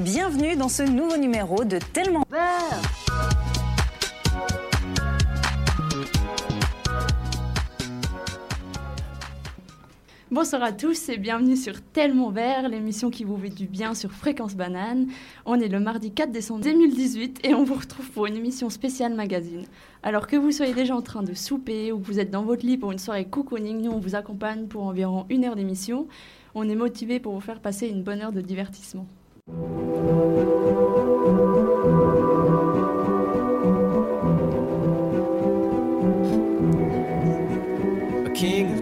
Bienvenue dans ce nouveau numéro de Tellement Vert. Bonsoir à tous et bienvenue sur Tellement Vert, l'émission qui vous fait du bien sur Fréquence Banane. On est le mardi 4 décembre 2018 et on vous retrouve pour une émission spéciale magazine. Alors que vous soyez déjà en train de souper ou que vous êtes dans votre lit pour une soirée cocooning, nous on vous accompagne pour environ une heure d'émission. On est motivé pour vous faire passer une bonne heure de divertissement. A king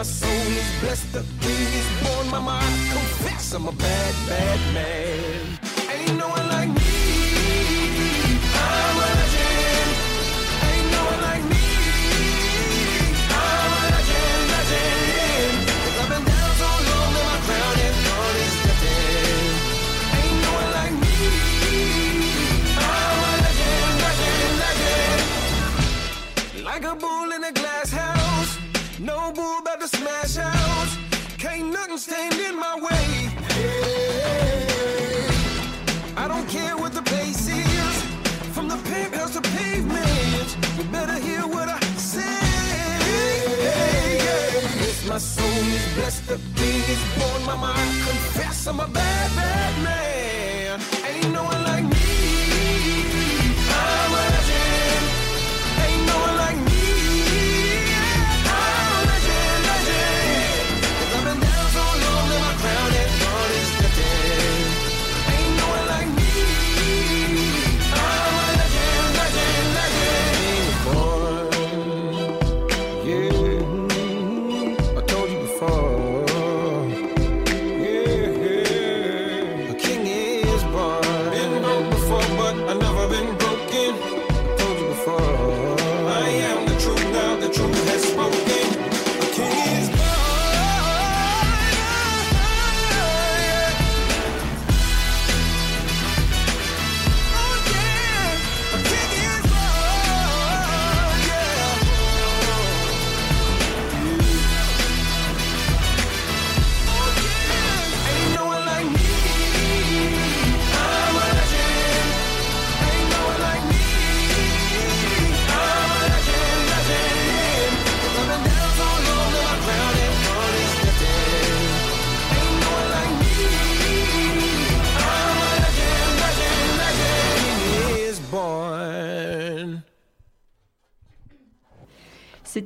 my soul is blessed. The king is born. Mama, I confess I'm a bad, bad man. Ain't no one like me. Confess I'm a bad, bad man. Ain't no one like me.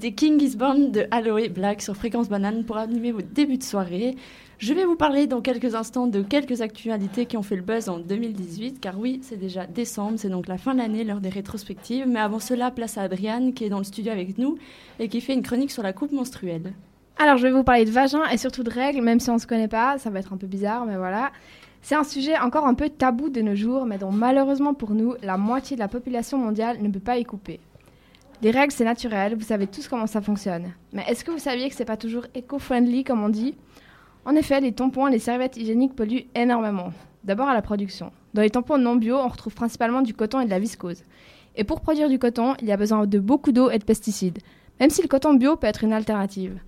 C'était King is de Aloe Black sur Fréquence Banane pour animer votre début de soirée. Je vais vous parler dans quelques instants de quelques actualités qui ont fait le buzz en 2018, car oui, c'est déjà décembre, c'est donc la fin de l'année, l'heure des rétrospectives. Mais avant cela, place à Adriane qui est dans le studio avec nous et qui fait une chronique sur la coupe menstruelle. Alors, je vais vous parler de vagin et surtout de règles, même si on ne se connaît pas, ça va être un peu bizarre, mais voilà. C'est un sujet encore un peu tabou de nos jours, mais dont malheureusement pour nous, la moitié de la population mondiale ne peut pas y couper. Les règles, c'est naturel, vous savez tous comment ça fonctionne. Mais est-ce que vous saviez que c'est pas toujours éco-friendly, comme on dit? En effet, les tampons et les serviettes hygiéniques polluent énormément. D'abord à la production. Dans les tampons non bio, on retrouve principalement du coton et de la viscose. Et pour produire du coton, il y a besoin de beaucoup d'eau et de pesticides, même si le coton bio peut être une alternative.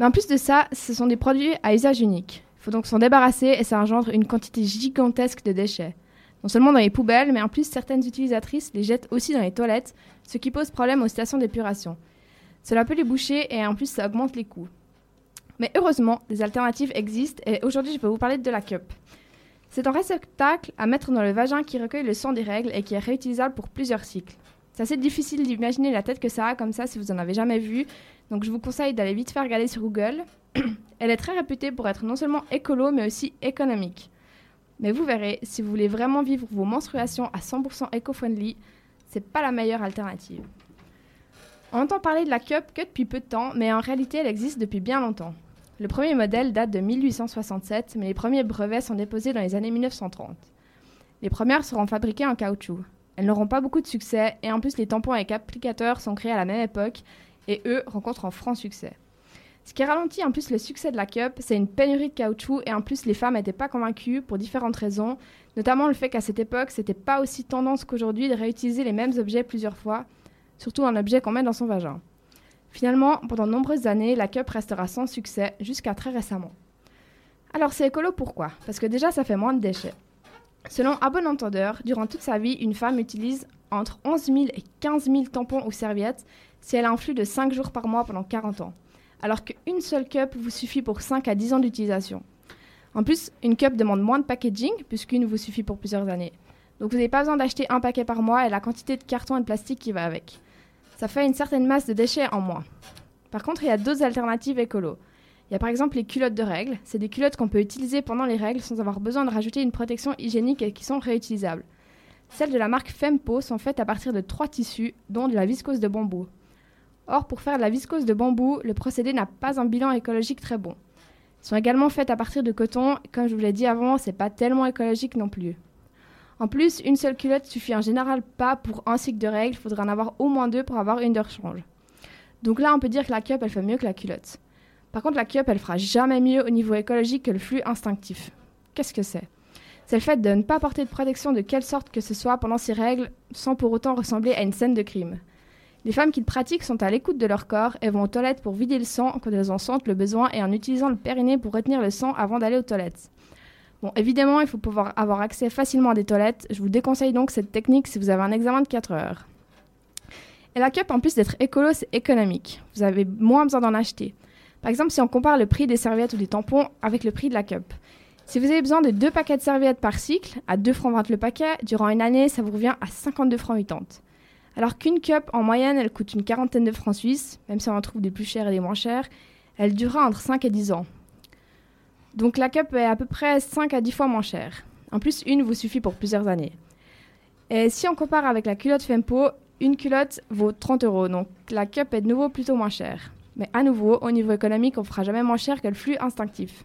Mais en plus de ça, ce sont des produits à usage unique. Il faut donc s'en débarrasser et ça engendre une quantité gigantesque de déchets. Non seulement dans les poubelles, mais en plus certaines utilisatrices les jettent aussi dans les toilettes, ce qui pose problème aux stations d'épuration. Cela peut les boucher et en plus ça augmente les coûts. Mais heureusement, des alternatives existent et aujourd'hui je vais vous parler de la cup. C'est un réceptacle à mettre dans le vagin qui recueille le sang des règles et qui est réutilisable pour plusieurs cycles. C'est assez difficile d'imaginer la tête que ça a comme ça si vous en avez jamais vu, donc je vous conseille d'aller vite faire regarder sur Google. Elle est très réputée pour être non seulement écolo, mais aussi économique. Mais vous verrez, si vous voulez vraiment vivre vos menstruations à 100% éco-friendly, c'est pas la meilleure alternative. On entend parler de la cup que depuis peu de temps, mais en réalité elle existe depuis bien longtemps. Le premier modèle date de 1867, mais les premiers brevets sont déposés dans les années 1930. Les premières seront fabriquées en caoutchouc. Elles n'auront pas beaucoup de succès, et en plus les tampons avec applicateurs sont créés à la même époque, et eux rencontrent un franc succès. Ce qui ralentit en plus le succès de la cup, c'est une pénurie de caoutchouc, et en plus les femmes n'étaient pas convaincues pour différentes raisons, notamment le fait qu'à cette époque, c'était pas aussi tendance qu'aujourd'hui de réutiliser les mêmes objets plusieurs fois, surtout un objet qu'on met dans son vagin. Finalement, pendant de nombreuses années, la cup restera sans succès jusqu'à très récemment. Alors c'est écolo pourquoi? Parce que déjà ça fait moins de déchets. Selon un bon entendeur, durant toute sa vie, une femme utilise entre 11 000 et 15 000 tampons ou serviettes si elle a un flux de 5 jours par mois pendant 40 ans, alors qu'une seule cup vous suffit pour 5 à 10 ans d'utilisation. En plus, une cup demande moins de packaging puisqu'une vous suffit pour plusieurs années. Donc vous n'avez pas besoin d'acheter un paquet par mois et la quantité de carton et de plastique qui va avec. Ça fait une certaine masse de déchets en moins. Par contre, il y a d'autres alternatives écolo. Il y a par exemple les culottes de règles. C'est des culottes qu'on peut utiliser pendant les règles sans avoir besoin de rajouter une protection hygiénique et qui sont réutilisables. Celles de la marque Fempo sont faites à partir de trois tissus, dont de la viscose de bambou. Or, pour faire de la viscose de bambou, le procédé n'a pas un bilan écologique très bon. Elles sont également faites à partir de coton. Comme je vous l'ai dit avant, c'est pas tellement écologique non plus. En plus, une seule culotte suffit en général pas pour un cycle de règles. Il faudra en avoir au moins deux pour avoir une de rechange. Donc là, on peut dire que la cup, elle fait mieux que la culotte. Par contre, la cup, elle fera jamais mieux au niveau écologique que le flux instinctif. Qu'est-ce que c'est? C'est le fait de ne pas porter de protection de quelle sorte que ce soit pendant ces règles, sans pour autant ressembler à une scène de crime. Les femmes qui le pratiquent sont à l'écoute de leur corps et vont aux toilettes pour vider le sang quand elles en sentent le besoin et en utilisant le périnée pour retenir le sang avant d'aller aux toilettes. Bon, évidemment, il faut pouvoir avoir accès facilement à des toilettes. Je vous déconseille donc cette technique si vous avez un examen de 4 heures. Et la cup, en plus d'être écolo, c'est économique. Vous avez moins besoin d'en acheter. Par exemple, si on compare le prix des serviettes ou des tampons avec le prix de la cup. Si vous avez besoin de deux paquets de serviettes par cycle, à 2 francs 20 le paquet, durant une année, ça vous revient à 52 francs 80. Alors qu'une cup, en moyenne, elle coûte une quarantaine de francs suisses, même si on en trouve des plus chères et des moins chères, elle durera entre 5 et 10 ans. Donc la cup est à peu près 5 à 10 fois moins chère. En plus, une vous suffit pour plusieurs années. Et si on compare avec la culotte Fempo, une culotte vaut 30 euros, donc la cup est de nouveau plutôt moins chère. Mais à nouveau, au niveau économique, on fera jamais moins cher que le flux instinctif.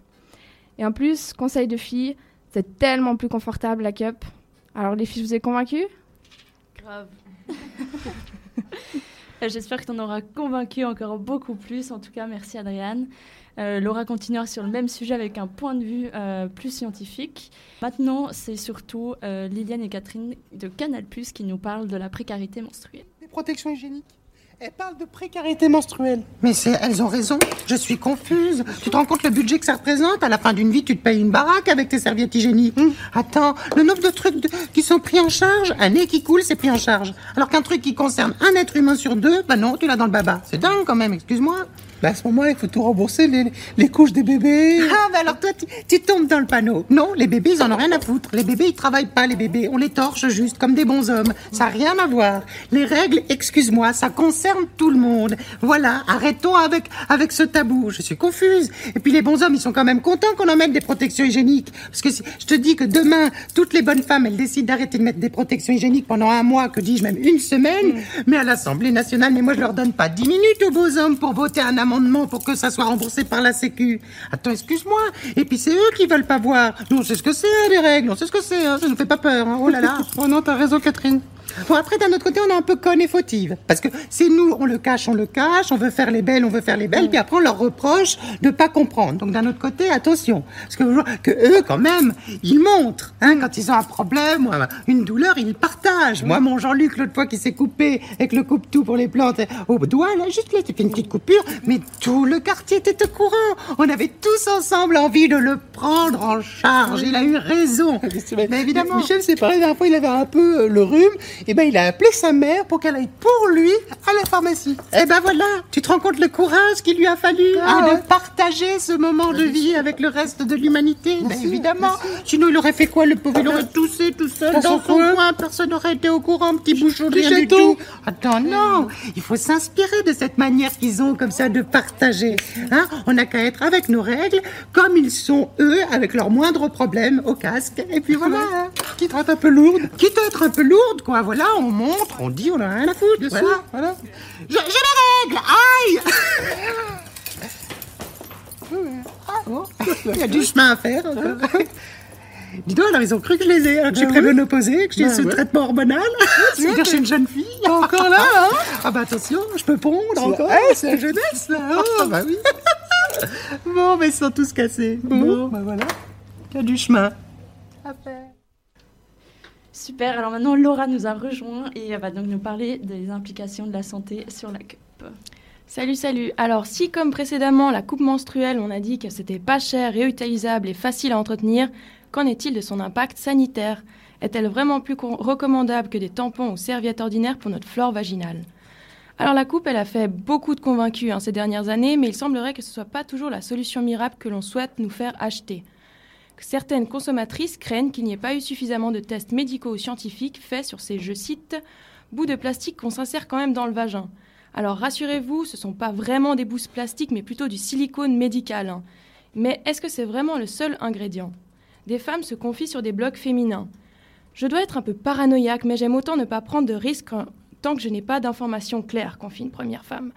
Et en plus, conseil de filles, c'est tellement plus confortable la cup. Alors les filles, vous ai convaincues Grave. Euh, J'espère que tu en auras convaincu encore beaucoup plus. En tout cas, merci Adriane. Euh, Laura continuera sur le même sujet avec un point de vue euh, plus scientifique. Maintenant, c'est surtout Liliane et Catherine de Canal qui nous parlent de la précarité menstruelle. Les protections hygiéniques. Elles parlent de précarité menstruelle. Mais c'est, elles ont raison. Je suis confuse. Tu te rends compte le budget que ça représente? À la fin d'une vie, tu te payes une baraque avec tes serviettes hygiéniques. Attends, le nombre de trucs de- qui sont pris en charge, un nez qui coule, c'est pris en charge. Alors qu'un truc qui concerne un être humain sur deux, bah non, tu l'as dans le baba. C'est dingue quand même, excuse-moi. Bah, à ce moment-là, il faut tout rembourser, les, les couches des bébés. Ah, bah alors toi, tu, tu tombes dans le panneau. Non, les bébés, ils en ont rien à foutre. Les bébés, ils travaillent pas, les bébés. On les torche juste, comme des bons hommes. Ça n'a rien à voir. Les règles, excuse-moi, ça concerne tout le monde. Voilà, arrêtons avec, avec ce tabou. Je suis confuse. Et puis les bons hommes, ils sont quand même contents qu'on en mette des protections hygiéniques. Parce que si- je te dis que demain, toutes les bonnes femmes, elles décident d'arrêter de mettre des protections hygiéniques pendant un mois, que dis-je même une semaine. Mais à l'Assemblée nationale, mais moi, je leur donne pas dix minutes aux beaux hommes pour voter un amendement pour que ça soit remboursé par la Sécu. Attends, excuse-moi. Et puis c'est eux qui veulent pas voir. Nous, on sait ce que c'est, hein, les règles. On sait ce que c'est. Hein. Ça nous fait pas peur. hein. Oh là là. Oh non, t'as raison, Catherine. Bon, après, d'un autre côté, on est un peu conne et fautive. Parce que c'est nous, on le cache, on le cache, on veut faire les belles, on veut faire les belles, puis après, on leur reproche de pas comprendre. Donc, d'un autre côté, attention. Parce que, que eux, quand même, ils montrent, hein, quand ils ont un problème, une douleur, ils partagent. Moi, mon Jean-Luc, l'autre fois, qui s'est coupé avec le coupe-tout pour les plantes, au doigt, là, juste là, il fait une petite coupure, mais tout le quartier était au courant. On avait tous ensemble envie de le prendre en charge. Il a eu raison. Mais évidemment. Michel, c'est pareil, la dernière fois, il avait un peu euh, le rhume. Et ben, il a appelé sa mère pour qu'elle aille pour lui à la pharmacie. Eh ben voilà, tu te rends compte le courage qu'il lui a fallu Ah hein, ouais. de partager ce moment de vie avec le reste de l'humanité. Ben évidemment. Sinon, il aurait fait quoi le pauvre? Il aurait toussé tout seul Dans son coin. Personne n'aurait été au courant, petit bouchon de du tout. Attends, non. Il faut s'inspirer de cette manière qu'ils ont comme ça de partager. Hein On n'a qu'à être avec nos règles, comme ils sont eux, avec leurs moindres problèmes au casque. Et puis voilà. hein. Quitte à être un peu lourde. Quitte à être un peu lourde, quoi. Voilà, on montre, on dit, on a rien à foutre. Bien voilà. sûr, voilà. J'ai les règles Aïe Ah, bon. Il y a du chemin à faire. encore. Dis donc, alors ils ont cru que je les ai, alors que j'ai prévu oui. l'opposé, que j'ai Ben ce ouais. traitement hormonal. C'est-à-dire chez une jeune fille. Encore là, hein Ah bah attention, je peux pondre encore. Eh, c'est la jeunesse, là. Ah Oh. bah oui. Bon, mais ils sont tous cassés. Bon, Bon. bah voilà. Il y a du chemin. Super, alors maintenant Laura nous a rejoint et elle va donc nous parler des implications de la santé sur la coupe. Salut, salut. Alors, si comme précédemment, la coupe menstruelle, on a dit que c'était pas cher, réutilisable et facile à entretenir, qu'en est-il de son impact sanitaire? Est-elle vraiment plus co- recommandable que des tampons ou serviettes ordinaires pour notre flore vaginale? Alors, la coupe, elle a fait beaucoup de convaincus hein, ces dernières années, mais il semblerait que ce soit pas toujours la solution miracle que l'on souhaite nous faire acheter. Certaines consommatrices craignent qu'il n'y ait pas eu suffisamment de tests médicaux ou scientifiques faits sur ces, je cite, bouts de plastique qu'on s'insère quand même dans le vagin. Alors rassurez-vous, ce ne sont pas vraiment des bouts plastiques, mais plutôt du silicone médical. hein. Mais est-ce que c'est vraiment le seul ingrédient? Des femmes se confient sur des blogs féminins. Je dois être un peu paranoïaque, mais j'aime autant ne pas prendre de risques tant que je n'ai pas d'informations claires, confie une première femme.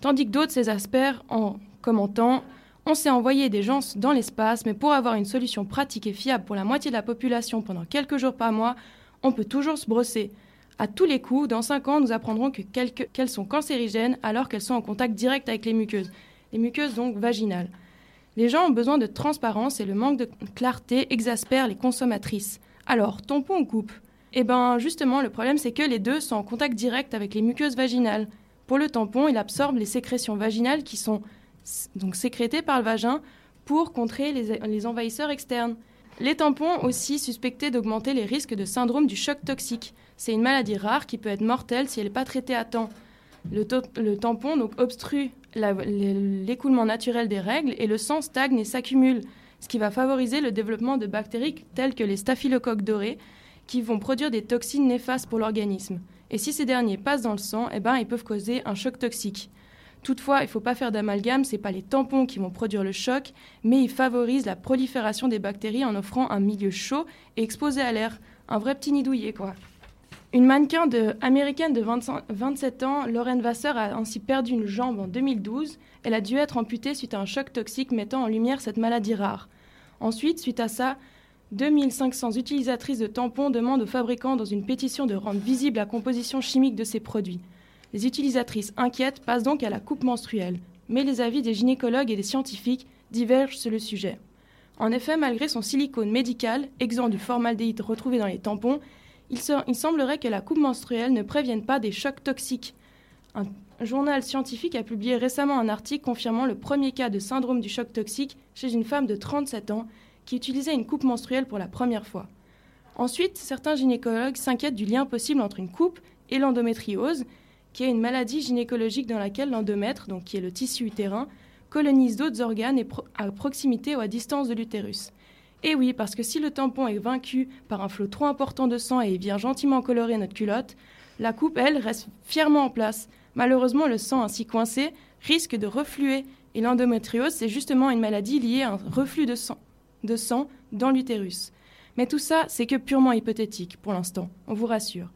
Tandis que d'autres s'exaspèrent en commentant On s'est envoyé des gens dans l'espace, mais pour avoir une solution pratique et fiable pour la moitié de la population pendant quelques jours par mois, on peut toujours se brosser. À tous les coups, dans 5 ans, nous apprendrons qu'elles sont cancérigènes alors qu'elles sont en contact direct avec les muqueuses. Les muqueuses donc vaginales. Les gens ont besoin de transparence et le manque de clarté exaspère les consommatrices. Alors, tampon ou coupe Eh bien, justement, le problème c'est que les deux sont en contact direct avec les muqueuses vaginales. Pour le tampon, il absorbe les sécrétions vaginales qui sont donc sécrétées par le vagin pour contrer les, envahisseurs externes. Les tampons aussi suspectés d'augmenter les risques de syndrome du choc toxique. C'est une maladie rare qui peut être mortelle si elle n'est pas traitée à temps. Le, tampon donc, obstrue l'écoulement naturel des règles et le sang stagne et s'accumule, ce qui va favoriser le développement de bactéries telles que les staphylocoques dorés, qui vont produire des toxines néfastes pour l'organisme. Et si ces derniers passent dans le sang, eh ben, ils peuvent causer un choc toxique. Toutefois, il ne faut pas faire d'amalgame, ce n'est pas les tampons qui vont produire le choc, mais ils favorisent la prolifération des bactéries en offrant un milieu chaud et exposé à l'air. Un vrai petit nid douillet, quoi. Une mannequin de- américaine de 25 27 ans, Lauren Vasseur, a ainsi perdu une jambe en 2012. Elle a dû être amputée suite à un choc toxique mettant en lumière cette maladie rare. Ensuite, suite à ça, 2500 utilisatrices de tampons demandent aux fabricants dans une pétition de rendre visible la composition chimique de ces produits. Les utilisatrices inquiètes passent donc à la coupe menstruelle, mais les avis des gynécologues et des scientifiques divergent sur le sujet. En effet, malgré son silicone médical, exempt du formaldéhyde retrouvé dans les tampons, il, se- il semblerait que la coupe menstruelle ne prévienne pas des chocs toxiques. Un journal scientifique a publié récemment un article confirmant le premier cas de syndrome du choc toxique chez une femme de 37 ans qui utilisait une coupe menstruelle pour la première fois. Ensuite, certains gynécologues s'inquiètent du lien possible entre une coupe et l'endométriose, qui est une maladie gynécologique dans laquelle l'endomètre, donc qui est le tissu utérin, colonise d'autres organes à proximité ou à distance de l'utérus. Et oui, parce que si le tampon est vaincu par un flot trop important de sang et vient gentiment colorer notre culotte, la coupe, elle, reste fièrement en place. Malheureusement, le sang ainsi coincé risque de refluer. Et l'endométriose, c'est justement une maladie liée à un reflux de sang dans l'utérus. Mais tout ça, c'est que purement hypothétique pour l'instant, on vous rassure.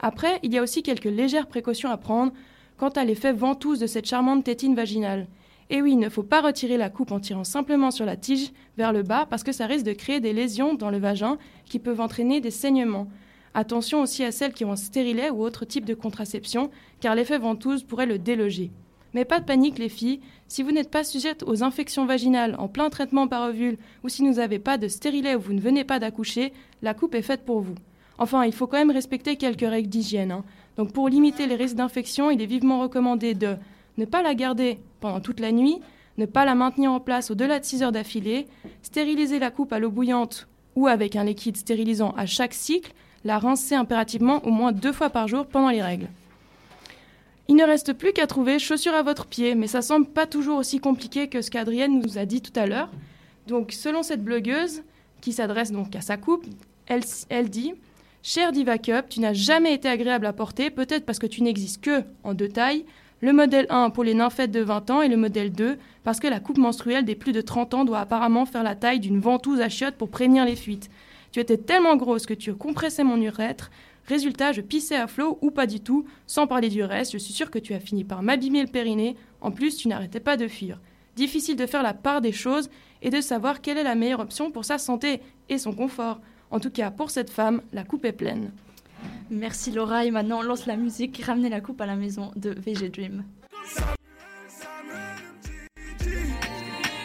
Après, il y a aussi quelques légères précautions à prendre quant à l'effet ventouse de cette charmante tétine vaginale. Et oui, il ne faut pas retirer la coupe en tirant simplement sur la tige vers le bas parce que ça risque de créer des lésions dans le vagin qui peuvent entraîner des saignements. Attention aussi à celles qui ont un stérilet ou autre type de contraception car l'effet ventouse pourrait le déloger. Mais pas de panique les filles, si vous n'êtes pas sujette aux infections vaginales en plein traitement par ovule ou si vous n'avez pas de stérilet ou vous ne venez pas d'accoucher, la coupe est faite pour vous. Enfin, il faut quand même respecter quelques règles d'hygiène. hein. Donc pour limiter les risques d'infection, il est vivement recommandé de ne pas la garder pendant toute la nuit, ne pas la maintenir en place au-delà de 6 heures d'affilée, stériliser la coupe à l'eau bouillante ou avec un liquide stérilisant à chaque cycle, la rincer impérativement au moins deux fois par jour pendant les règles. Il ne reste plus qu'à trouver chaussures à votre pied, mais ça semble pas toujours aussi compliqué que ce qu'Adrienne nous a dit tout à l'heure. Donc, selon cette blogueuse, qui s'adresse donc à sa coupe, elle dit Cher Diva Cup, tu n'as jamais été agréable à porter, peut-être parce que tu n'existes que en deux tailles. Le modèle 1 pour les nymphètes de 20 ans et le modèle 2 parce que la coupe menstruelle des plus de 30 ans doit apparemment faire la taille d'une ventouse à chiottes pour prévenir les fuites. Tu étais tellement grosse que tu compressais mon urètre. Résultat, je pissais à flot ou pas du tout. Sans parler du reste, je suis sûre que tu as fini par m'abîmer le périnée. En plus, tu n'arrêtais pas de fuir. Difficile de faire la part des choses et de savoir quelle est la meilleure option pour sa santé et son confort. En tout cas, pour cette femme, la coupe est pleine. Merci Laura et maintenant on lance la musique Ramener la coupe à la maison de VG Dream.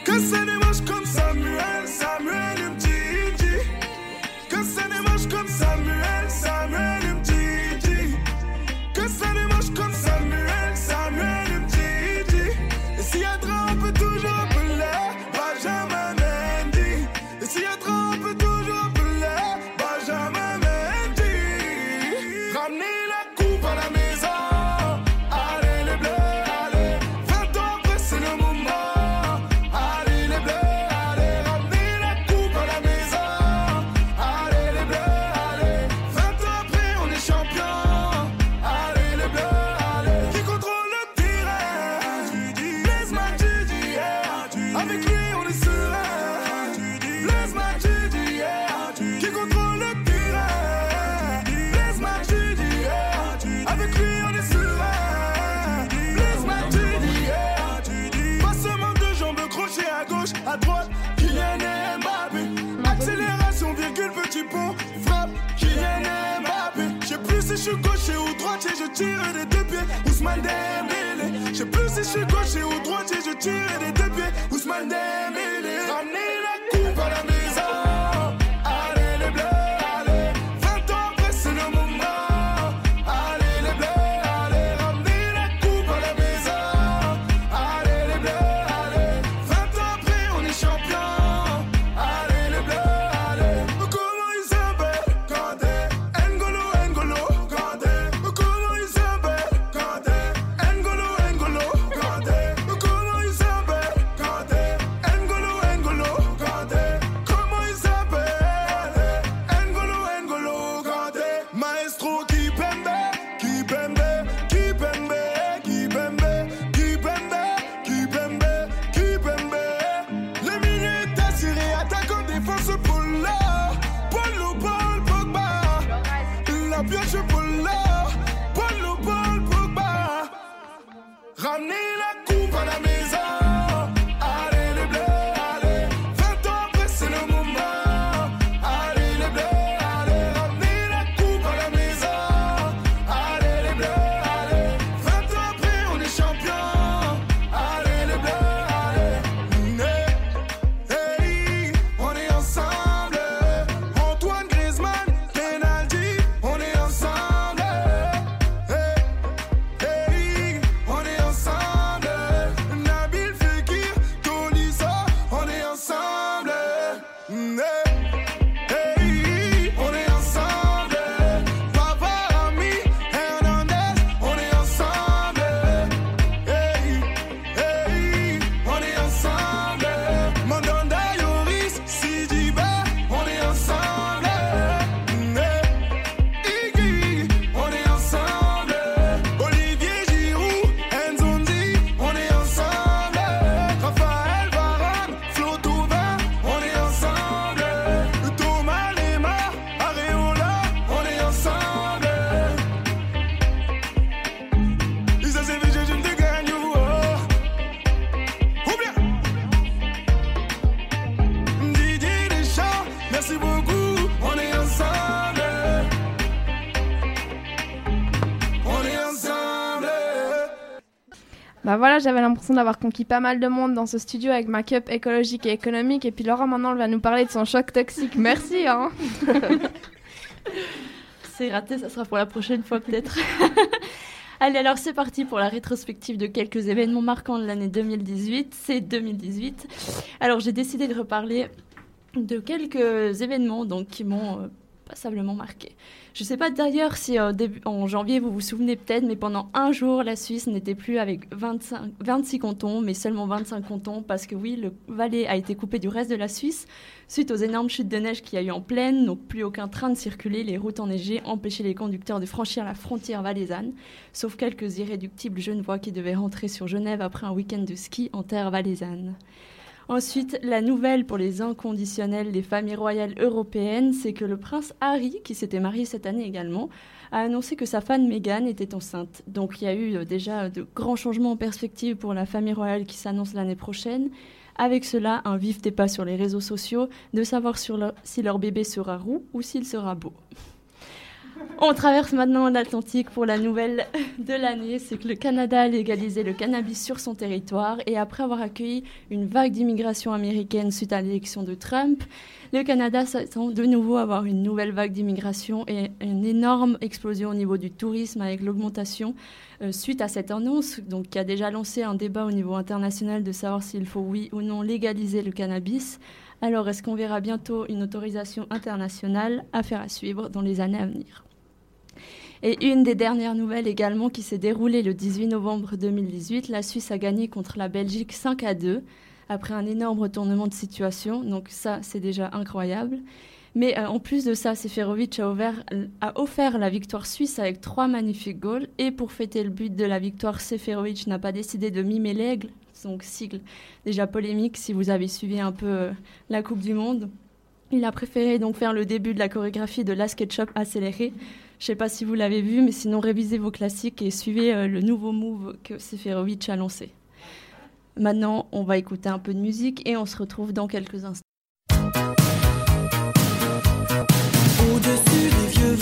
Que ça démarche comme Samuel, Samuel Bah voilà, j'avais l'impression d'avoir conquis pas mal de monde dans ce studio avec ma cup écologique et économique. Et puis Laura, maintenant, elle va nous parler de son choc toxique. Merci, hein. C'est raté, ça sera pour la prochaine fois peut-être. Allez, alors c'est parti pour la rétrospective de quelques événements marquants de l'année 2018. C'est 2018. Alors j'ai décidé de reparler de quelques événements donc, qui m'ont euh, passablement marqué. Je ne sais pas d'ailleurs si euh, en janvier vous vous souvenez peut-être, mais pendant un jour, la Suisse n'était plus avec 25, 26 cantons, mais seulement 25 cantons, parce que oui, le Valais a été coupé du reste de la Suisse suite aux énormes chutes de neige qu'il y a eu en plaine, donc plus aucun train de circuler, les routes enneigées empêchaient les conducteurs de franchir la frontière valaisanne, sauf quelques irréductibles genevois qui devaient rentrer sur Genève après un week-end de ski en terre valaisanne. Ensuite, la nouvelle pour les inconditionnels des familles royales européennes, c'est que le prince Harry, qui s'était marié cette année également, a annoncé que sa femme Meghan était enceinte. Donc il y a eu euh, déjà de grands changements en perspective pour la famille royale qui s'annonce l'année prochaine. Avec cela, un vif débat sur les réseaux sociaux de savoir si leur bébé sera roux ou s'il sera beau. On traverse maintenant l'Atlantique pour la nouvelle de l'année, c'est que le Canada a légalisé le cannabis sur son territoire et après avoir accueilli une vague d'immigration américaine suite à l'élection de Trump, le Canada s'attend de nouveau à avoir une nouvelle vague d'immigration et une énorme explosion au niveau du tourisme avec l'augmentation euh, suite à cette annonce, donc qui a déjà lancé un débat au niveau international de savoir s'il faut oui ou non légaliser le cannabis. Alors, est-ce qu'on verra bientôt une autorisation internationale? Affaire à suivre dans les années à venir. Et une des dernières nouvelles également qui s'est déroulée le 18 novembre 2018, la Suisse a gagné contre la Belgique 5 à 2 après un énorme retournement de situation. Donc ça, c'est déjà incroyable. Mais euh, en plus de ça, Seferovic a, offert la victoire suisse avec trois magnifiques goals. Et pour fêter le but de la victoire, Seferovic n'a pas décidé de mimer l'aigle, donc sigle déjà polémique si vous avez suivi un peu euh, la Coupe du Monde. Il a préféré donc faire le début de la chorégraphie de la SketchUp accélérée. Je sais pas si vous l'avez vu, mais sinon révisez vos classiques et suivez euh, le nouveau move que Seferovic a lancé. Maintenant, on va écouter un peu de musique et on se retrouve dans quelques instants. Au-dessus des vieux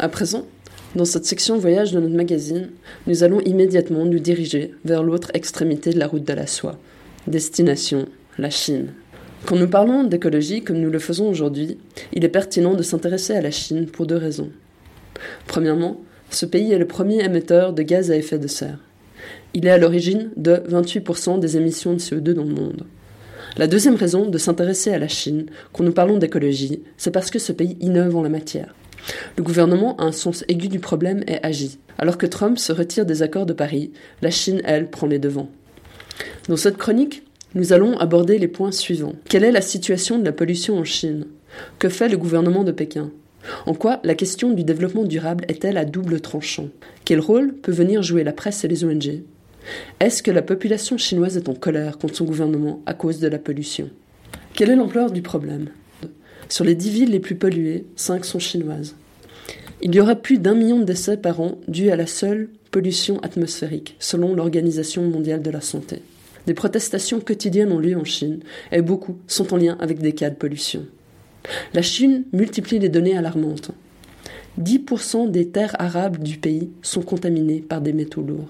À présent, dans cette section voyage de notre magazine, nous allons immédiatement nous diriger vers l'autre extrémité de la route de la soie. Destination, la Chine. Quand nous parlons d'écologie comme nous le faisons aujourd'hui, il est pertinent de s'intéresser à la Chine pour deux raisons. Premièrement, ce pays est le premier émetteur de gaz à effet de serre. Il est à l'origine de 28% des émissions de CO2 dans le monde. La deuxième raison de s'intéresser à la Chine, quand nous parlons d'écologie, c'est parce que ce pays innove en la matière. Le gouvernement a un sens aigu du problème et agit. Alors que Trump se retire des accords de Paris, la Chine, elle, prend les devants. Dans cette chronique, nous allons aborder les points suivants. Quelle est la situation de la pollution en Chine? Que fait le gouvernement de Pékin? En quoi la question du développement durable est-elle à double tranchant? Quel rôle peut venir jouer la presse et les ONG Est-ce que la population chinoise est en colère contre son gouvernement à cause de la pollution? Quelle est l'ampleur du problème? Sur les dix villes les plus polluées, cinq sont chinoises. Il y aura plus d'un million de décès par an dus à la seule pollution atmosphérique, selon l'Organisation mondiale de la santé. Des protestations quotidiennes ont lieu en Chine, et beaucoup sont en lien avec des cas de pollution. La Chine multiplie les données alarmantes. 10% des terres arables du pays sont contaminées par des métaux lourds.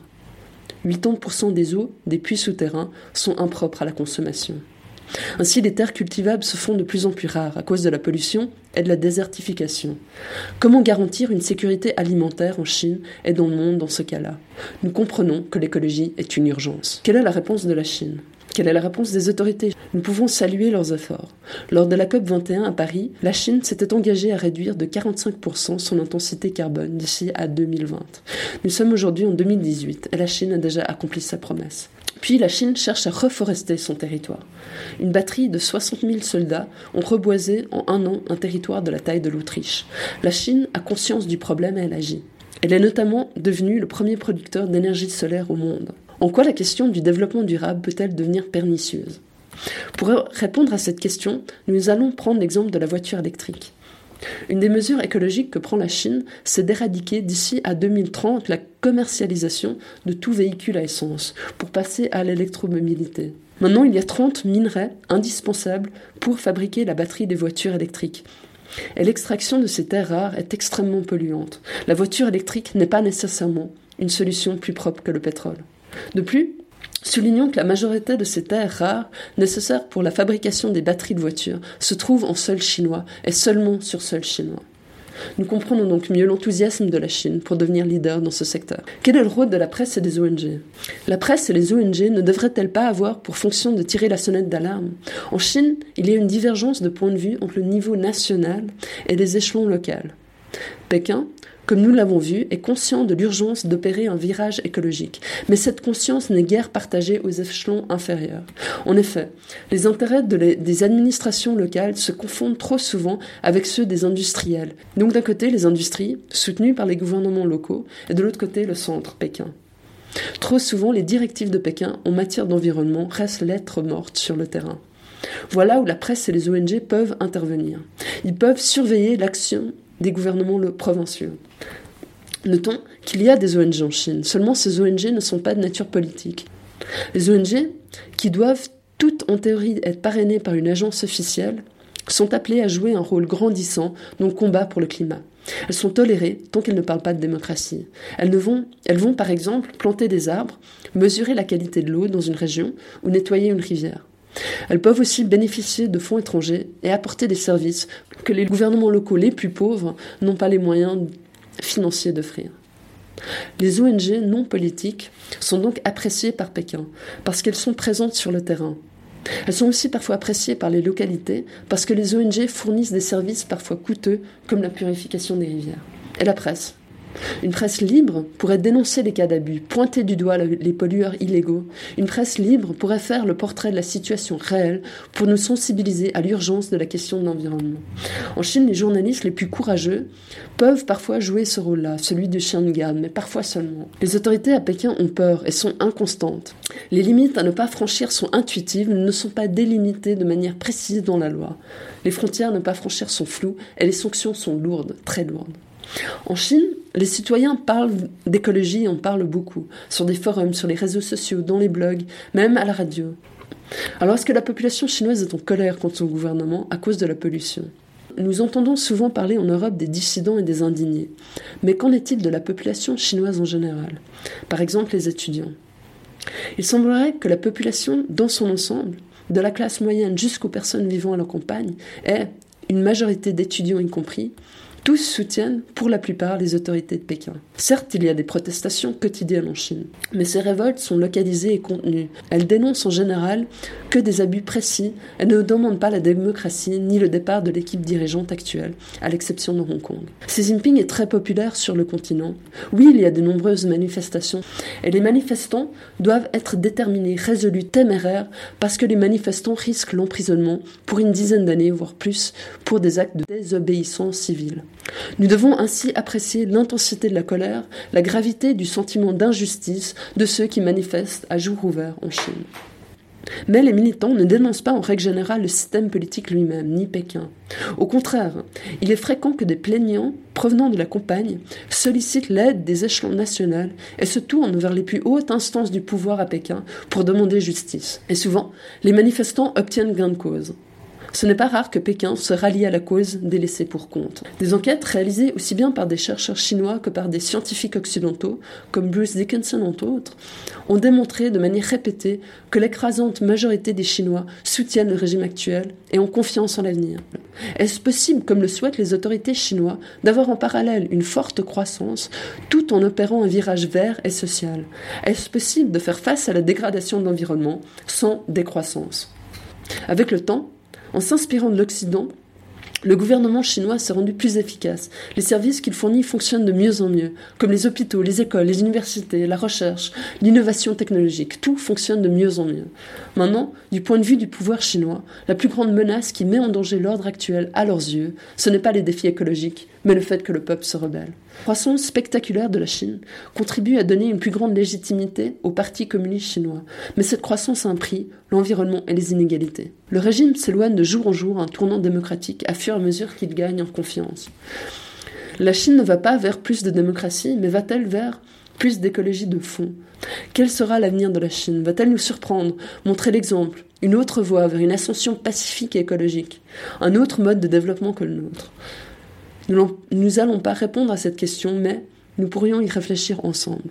80% des eaux des puits souterrains sont impropres à la consommation. Ainsi, les terres cultivables se font de plus en plus rares à cause de la pollution et de la désertification. Comment garantir une sécurité alimentaire en Chine et dans le monde dans ce cas-là? Nous comprenons que l'écologie est une urgence. Quelle est la réponse de la Chine? Quelle est la réponse des autorités? Nous pouvons saluer leurs efforts. Lors de la COP 21 à Paris, la Chine s'était engagée à réduire de 45% son intensité carbone d'ici à 2020. Nous sommes aujourd'hui en 2018 et la Chine a déjà accompli sa promesse. Puis la Chine cherche à reforester son territoire. Une batterie de 60 000 soldats ont reboisé en un an un territoire de la taille de l'Autriche. La Chine a conscience du problème et elle agit. Elle est notamment devenue le premier producteur d'énergie solaire au monde. En quoi la question du développement durable peut-elle devenir pernicieuse? Pour répondre à cette question, nous allons prendre l'exemple de la voiture électrique. Une des mesures écologiques que prend la Chine, c'est d'éradiquer d'ici à 2030 la commercialisation de tout véhicule à essence pour passer à l'électromobilité. Maintenant, il y a 30 minerais indispensables pour fabriquer la batterie des voitures électriques. Et l'extraction de ces terres rares est extrêmement polluante. La voiture électrique n'est pas nécessairement une solution plus propre que le pétrole. De plus, Soulignons que la majorité de ces terres rares nécessaires pour la fabrication des batteries de voitures se trouvent en sol chinois et seulement sur sol chinois. Nous comprenons donc mieux l'enthousiasme de la Chine pour devenir leader dans ce secteur. Quel est le rôle de la presse et des ONG La presse et les ONG ne devraient-elles pas avoir pour fonction de tirer la sonnette d'alarme? En Chine, il y a une divergence de point de vue entre le niveau national et les échelons locaux. Pékin, comme nous l'avons vu, est conscient de l'urgence d'opérer un virage écologique. Mais cette conscience n'est guère partagée aux échelons inférieurs. En effet, les intérêts des administrations locales se confondent trop souvent avec ceux des industriels. Donc d'un côté, les industries, soutenues par les gouvernements locaux, et de l'autre côté, le centre, Pékin. Trop souvent, les directives de Pékin en matière d'environnement restent lettres mortes sur le terrain. Voilà où la presse et les ONG peuvent intervenir. Ils peuvent surveiller l'action des gouvernements provinciaux. Notons qu'il y a des ONG en Chine, seulement ces ONG ne sont pas de nature politique. Les ONG, qui doivent toutes en théorie être parrainées par une agence officielle, sont appelées à jouer un rôle grandissant dans le combat pour le climat. Elles sont tolérées tant qu'elles ne parlent pas de démocratie. Elles, elles vont par exemple planter des arbres, mesurer la qualité de l'eau dans une région ou nettoyer une rivière. Elles peuvent aussi bénéficier de fonds étrangers et apporter des services que les gouvernements locaux les plus pauvres n'ont pas les moyens financiers d'offrir. Les ONG non politiques sont donc appréciées par Pékin parce qu'elles sont présentes sur le terrain. Elles sont aussi parfois appréciées par les localités parce que les ONG fournissent des services parfois coûteux comme la purification des rivières. Et la presse une presse libre pourrait dénoncer les cas d'abus, pointer du doigt les pollueurs illégaux. Une presse libre pourrait faire le portrait de la situation réelle pour nous sensibiliser à l'urgence de la question de l'environnement. En Chine, les journalistes les plus courageux peuvent parfois jouer ce rôle-là, celui du chien de garde, mais parfois seulement. Les autorités à Pékin ont peur et sont inconstantes. Les limites à ne pas franchir sont intuitives, ne sont pas délimitées de manière précise dans la loi. Les frontières à ne pas franchir sont floues et les sanctions sont lourdes, très lourdes. En Chine, les citoyens parlent d'écologie, on parle beaucoup, sur des forums, sur les réseaux sociaux, dans les blogs, même à la radio. Alors est-ce que la population chinoise est en colère contre son gouvernement à cause de la pollution? Nous entendons souvent parler en Europe des dissidents et des indignés. Mais qu'en est-il de la population chinoise en général? Par exemple les étudiants. Il semblerait que la population, dans son ensemble, de la classe moyenne jusqu'aux personnes vivant à la campagne, est, une majorité d'étudiants y compris, tous soutiennent pour la plupart les autorités de Pékin. Certes, il y a des protestations quotidiennes en Chine, mais ces révoltes sont localisées et contenues. Elles dénoncent en général que des abus précis et ne demandent pas la démocratie ni le départ de l'équipe dirigeante actuelle, à l'exception de Hong Kong. Xi Jinping est très populaire sur le continent. Oui, il y a de nombreuses manifestations, et les manifestants doivent être déterminés, résolus, téméraires, parce que les manifestants risquent l'emprisonnement pour une dizaine d'années, voire plus, pour des actes de désobéissance civile. Nous devons ainsi apprécier l'intensité de la colère, la gravité du sentiment d'injustice de ceux qui manifestent à jour ouvert en Chine. Mais les militants ne dénoncent pas en règle générale le système politique lui-même, ni Pékin. Au contraire, il est fréquent que des plaignants provenant de la campagne sollicitent l'aide des échelons nationaux et se tournent vers les plus hautes instances du pouvoir à Pékin pour demander justice. Et souvent, les manifestants obtiennent gain de cause. Ce n'est pas rare que Pékin se rallie à la cause des laissés pour compte. Des enquêtes réalisées aussi bien par des chercheurs chinois que par des scientifiques occidentaux, comme Bruce Dickinson entre autres, ont démontré de manière répétée que l'écrasante majorité des Chinois soutiennent le régime actuel et ont confiance en l'avenir. Est-ce possible, comme le souhaitent les autorités chinoises, d'avoir en parallèle une forte croissance tout en opérant un virage vert et social? Est-ce possible de faire face à la dégradation de l'environnement sans décroissance? Avec le temps, en s'inspirant de l'Occident, le gouvernement chinois s'est rendu plus efficace. Les services qu'il fournit fonctionnent de mieux en mieux, comme les hôpitaux, les écoles, les universités, la recherche, l'innovation technologique. Tout fonctionne de mieux en mieux. Maintenant, du point de vue du pouvoir chinois, la plus grande menace qui met en danger l'ordre actuel à leurs yeux, ce n'est pas les défis écologiques, mais le fait que le peuple se rebelle. La croissance spectaculaire de la Chine contribue à donner une plus grande légitimité au Parti communiste chinois, mais cette croissance a un prix, l'environnement et les inégalités. Le régime s'éloigne de jour en jour un tournant démocratique à fur et à mesure qu'il gagne en confiance. La Chine ne va pas vers plus de démocratie, mais va-t-elle vers plus d'écologie de fond? Quel sera l'avenir de la Chine? Va-t-elle nous surprendre, montrer l'exemple, une autre voie vers une ascension pacifique et écologique, un autre mode de développement que le nôtre? Nous n'allons pas répondre à cette question, mais nous pourrions y réfléchir ensemble.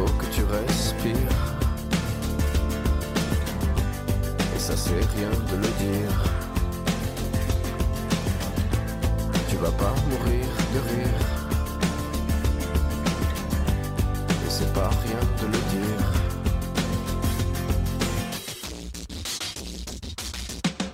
Faut que tu respires. Et ça c'est rien de le dire. Tu vas pas mourir de rire. Et c'est pas rien de le dire.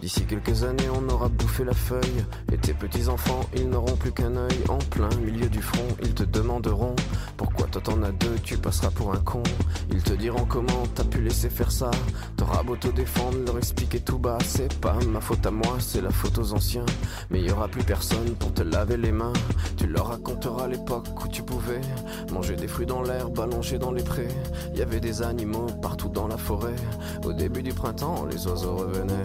D'ici quelques années, on aura bouffé la feuille. Et tes petits-enfants, ils n'auront plus qu'un œil. En plein milieu du front, ils te demanderont Pourquoi toi t'en as deux, tu passeras pour un con. Ils te diront comment t'as pu laisser faire ça. T'auras beau te défendre, leur expliquer tout bas. C'est pas ma faute à moi, c'est la faute aux anciens. Mais y aura plus personne pour te laver les mains. Tu leur raconteras l'époque où tu pouvais manger des fruits dans l'herbe, allongé dans les prés. Y avait des animaux partout dans la forêt. Au début du printemps, les oiseaux revenaient.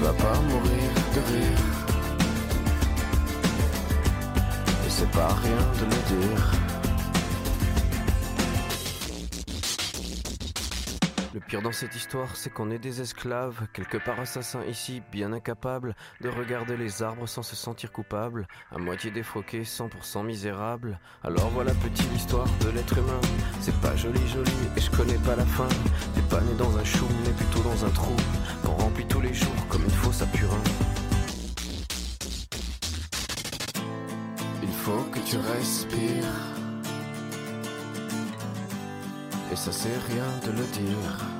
Vas pas mourir de rire. Et c'est pas rien de le dire. Pire dans cette histoire, c'est qu'on est des esclaves, quelque part assassins ici, bien incapables de regarder les arbres sans se sentir coupables, à moitié défroqués, 100% misérables. Alors voilà petite l'histoire de l'être humain. C'est pas joli joli et je connais pas la fin. T'es pas né dans un chou, mais plutôt dans un trou, qu'on remplit tous les jours comme il faut sa purin. Il faut que tu respires. Et ça c'est rien de le dire.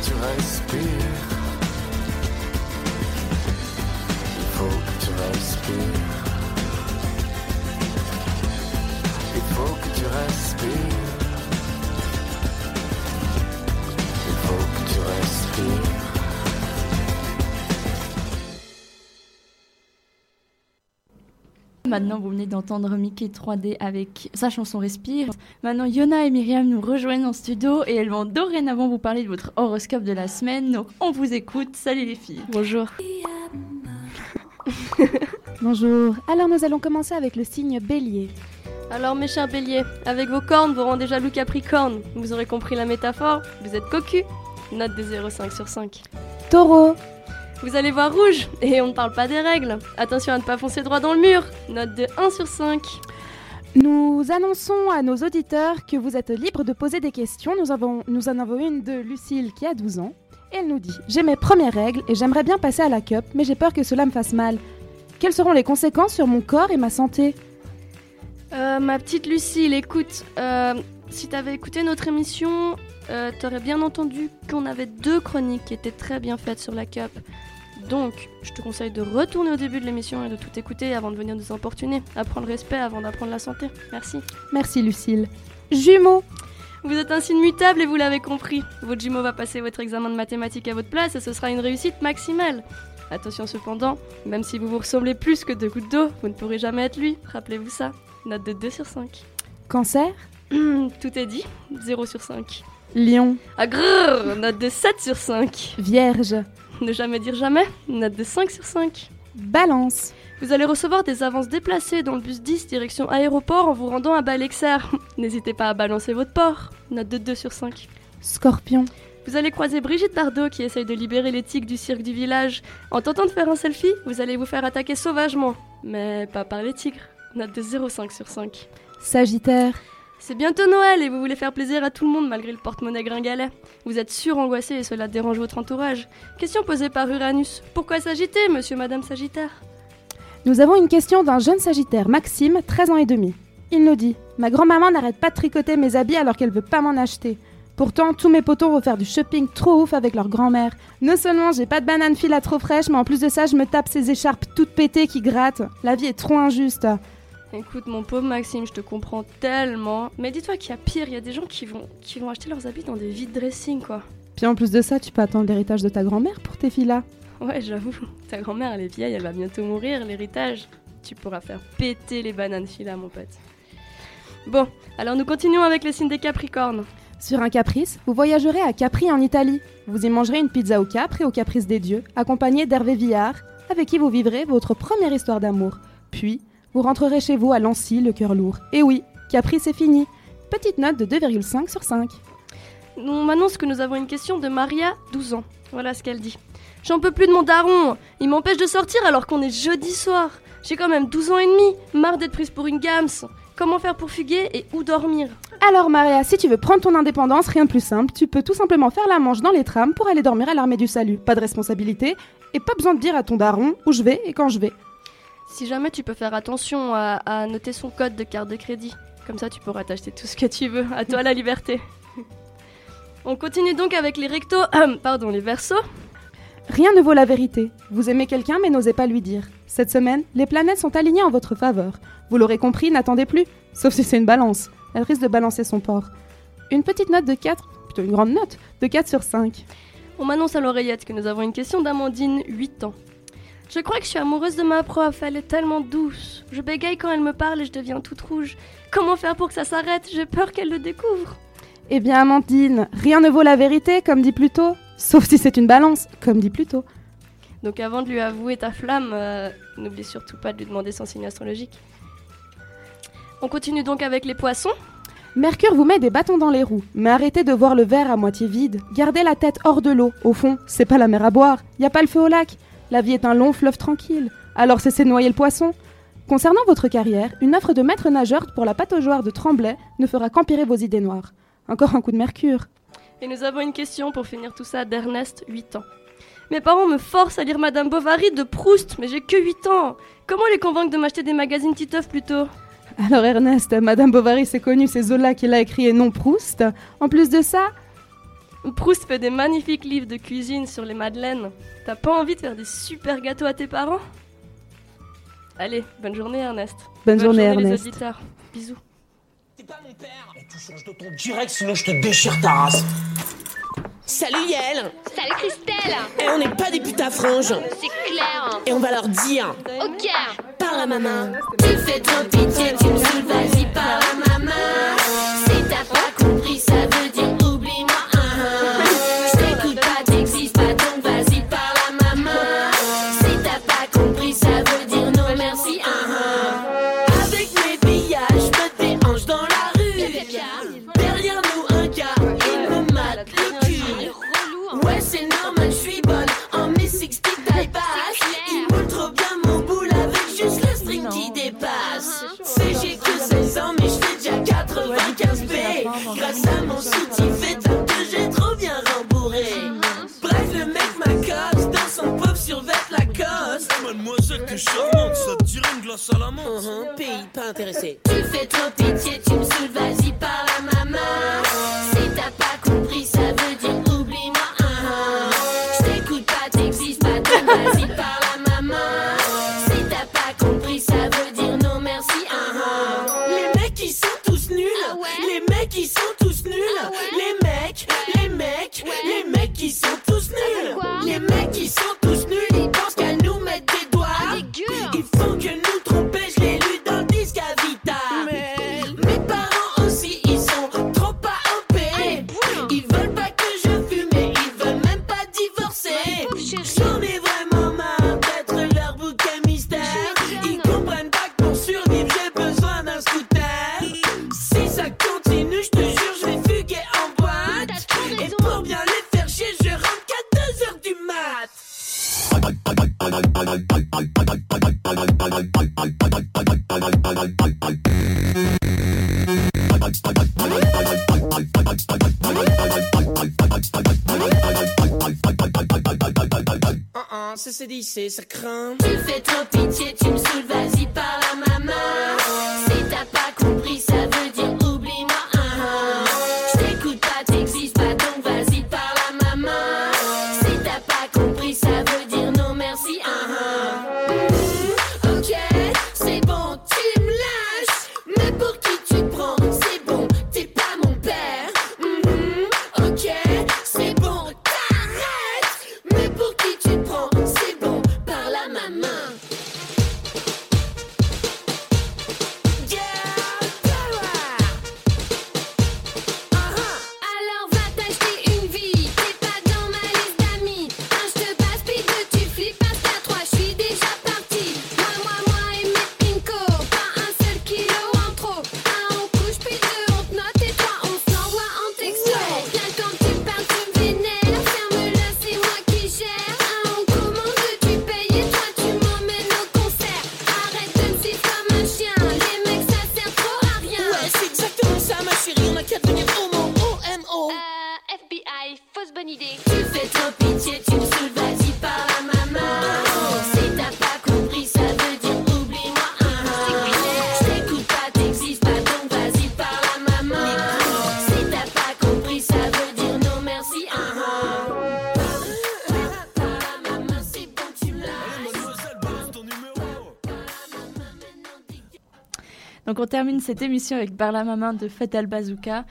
Que tu respires. Il faut que tu respires. Il faut que tu respires. Maintenant, vous venez d'entendre Mickey 3D avec sa chanson Respire. Maintenant, Yona et Myriam nous rejoignent en studio et elles vont dorénavant vous parler de votre horoscope de la semaine. Donc, on vous écoute. Salut les filles. Bonjour. Bonjour. Alors nous allons commencer avec le signe bélier. Alors mes chers béliers, avec vos cornes vous rendez jaloux Capricorne. Vous aurez compris la métaphore, vous êtes cocu. Note de 0,5 sur 5. Taureau. Vous allez voir rouge, et on ne parle pas des règles. Attention à ne pas foncer droit dans le mur. Note de 1 sur 5. Nous annonçons à nos auditeurs que vous êtes libres de poser des questions. Nous, avons, nous en avons une de Lucille qui a 12 ans. Elle nous dit J'ai mes premières règles et j'aimerais bien passer à la cup, mais j'ai peur que cela me fasse mal. Quelles seront les conséquences sur mon corps et ma santé? Euh, ma petite Lucille, écoute, euh, si t'avais écouté notre émission, euh, t'aurais bien entendu qu'on avait deux chroniques qui étaient très bien faites sur la cup. Donc, je te conseille de retourner au début de l'émission et de tout écouter avant de venir nous importuner. Apprendre le respect avant d'apprendre la santé. Merci. Merci Lucille. Jumeaux. Vous êtes un signe mutable et vous l'avez compris. Votre jumeau va passer votre examen de mathématiques à votre place et ce sera une réussite maximale. Attention cependant, même si vous vous ressemblez plus que deux gouttes d'eau, vous ne pourrez jamais être lui. Rappelez-vous ça. Note de 2 sur 5. Cancer. Tout est dit. 0 sur 5. Lion. Ah grrr, Note de 7 sur 5. Vierge. Ne jamais dire jamais. Note de 5 sur 5. Balance. Vous allez recevoir des avances déplacées dans le bus 10 direction aéroport en vous rendant à Balexer. N'hésitez pas à balancer votre port. Note de 2 sur 5. Scorpion. Vous allez croiser Brigitte Bardot qui essaye de libérer les tiques du cirque du village. En tentant de faire un selfie, vous allez vous faire attaquer sauvagement. Mais pas par les tigres. Note de 0,5 sur 5. Sagittaire. C'est bientôt Noël et vous voulez faire plaisir à tout le monde malgré le porte-monnaie gringalet. Vous êtes surangoissé et cela dérange votre entourage. Question posée par Uranus. Pourquoi s'agiter, monsieur, madame Sagittaire Nous avons une question d'un jeune Sagittaire, Maxime, 13 ans et demi. Il nous dit Ma grand-maman n'arrête pas de tricoter mes habits alors qu'elle veut pas m'en acheter. Pourtant, tous mes potos vont faire du shopping trop ouf avec leur grand-mère. Non seulement j'ai pas de banane file à trop fraîche, mais en plus de ça, je me tape ces écharpes toutes pétées qui grattent. La vie est trop injuste. Écoute, mon pauvre Maxime, je te comprends tellement. Mais dis-toi qu'il y a pire, il y a des gens qui vont, qui vont acheter leurs habits dans des vides dressing, quoi. Puis en plus de ça, tu peux attendre l'héritage de ta grand-mère pour tes filles-là. Ouais, j'avoue, ta grand-mère, elle est vieille, elle va bientôt mourir, l'héritage. Tu pourras faire péter les bananes fila, mon pote. Bon, alors nous continuons avec le signe des Capricornes. Sur un caprice, vous voyagerez à Capri en Italie. Vous y mangerez une pizza au Capre et au caprice des dieux, accompagné d'Hervé Villard, avec qui vous vivrez votre première histoire d'amour. Puis, vous rentrerez chez vous à Lancy, le cœur lourd. Et oui, Capri c'est fini. Petite note de 2,5 sur 5. On m'annonce que nous avons une question de Maria, 12 ans. Voilà ce qu'elle dit. J'en peux plus de mon daron. Il m'empêche de sortir alors qu'on est jeudi soir. J'ai quand même 12 ans et demi. Marre d'être prise pour une gams. Comment faire pour fuguer et où dormir? Alors Maria, si tu veux prendre ton indépendance, rien de plus simple, tu peux tout simplement faire la manche dans les trams pour aller dormir à l'armée du salut. Pas de responsabilité et pas besoin de dire à ton daron où je vais et quand je vais. Si jamais tu peux faire attention à, à noter son code de carte de crédit. Comme ça tu pourras t'acheter tout ce que tu veux. À toi la liberté. On continue donc avec les rectos, pardon, les versos. Rien ne vaut la vérité. Vous aimez quelqu'un mais n'osez pas lui dire. Cette semaine, les planètes sont alignées en votre faveur. Vous l'aurez compris, n'attendez plus. Sauf si c'est une balance. Elle risque de balancer son port. Une petite note de 4, plutôt une grande note, de 4 sur 5. On m'annonce à l'oreillette que nous avons une question d'Amandine, 8 ans. Je crois que je suis amoureuse de ma prof, elle est tellement douce. Je bégaye quand elle me parle et je deviens toute rouge. Comment faire pour que ça s'arrête? J'ai peur qu'elle le découvre. Eh bien, Amandine, rien ne vaut la vérité, comme dit Pluto. Sauf si c'est une balance, comme dit Pluto. Donc avant de lui avouer ta flamme, euh, n'oublie surtout pas de lui demander son signe astrologique. On continue donc avec les poissons. Mercure vous met des bâtons dans les roues, mais arrêtez de voir le verre à moitié vide. Gardez la tête hors de l'eau. Au fond, c'est pas la mer à boire, y a pas le feu au lac. La vie est un long fleuve tranquille. Alors cessez de noyer le poisson. Concernant votre carrière, une offre de maître nageur pour la pataugeoire de Tremblay ne fera qu'empirer vos idées noires. Encore un coup de mercure. Et nous avons une question pour finir tout ça d'Ernest, 8 ans. Mes parents me forcent à lire Madame Bovary de Proust, mais j'ai que 8 ans. Comment les convaincre de m'acheter des magazines Titeuf plutôt? Alors Ernest, Madame Bovary c'est connu, c'est Zola qui l'a écrit et non Proust. En plus de ça, Proust fait des magnifiques livres de cuisine sur les madeleines. T'as pas envie de faire des super gâteaux à tes parents? Allez, bonne journée Ernest. Bonne journée, les Ernest. auditeurs. Bisous. Tu changes de ton direct, sinon je te déchire ta race. Salut Yael Salut Christelle Et on n'est pas des putains franges C'est clair Et on va leur dire Ok Par la maman Tu fais trop pitié, tu me saoules, vas-y par la maman. Si t'as pas compris, ça veut dire Grâce à mon soutien fait que j'ai trop bien rembourré Bref le mec m'accoste dans son pauvre survêt Lacoste Mademoiselle, t'es charmante, ça te dirait une glace à la menthe? Uh-huh, Pays pas intéressé Tu fais trop pitié, tu me saoules, vas-y par la maman. Si t'as pas compris, ça veut dire oublie-moi. ah, ah. Je t'écoute pas, t'existes c'est ça craint Donc on termine cette émission avec Par la maman de Fatal Bazooka.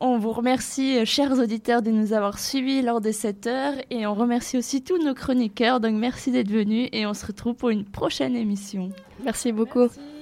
On vous remercie, euh, chers auditeurs, de nous avoir suivis lors de cette heure et on remercie aussi tous nos chroniqueurs. Donc merci d'être venus et on se retrouve pour une prochaine émission. Merci beaucoup. Merci.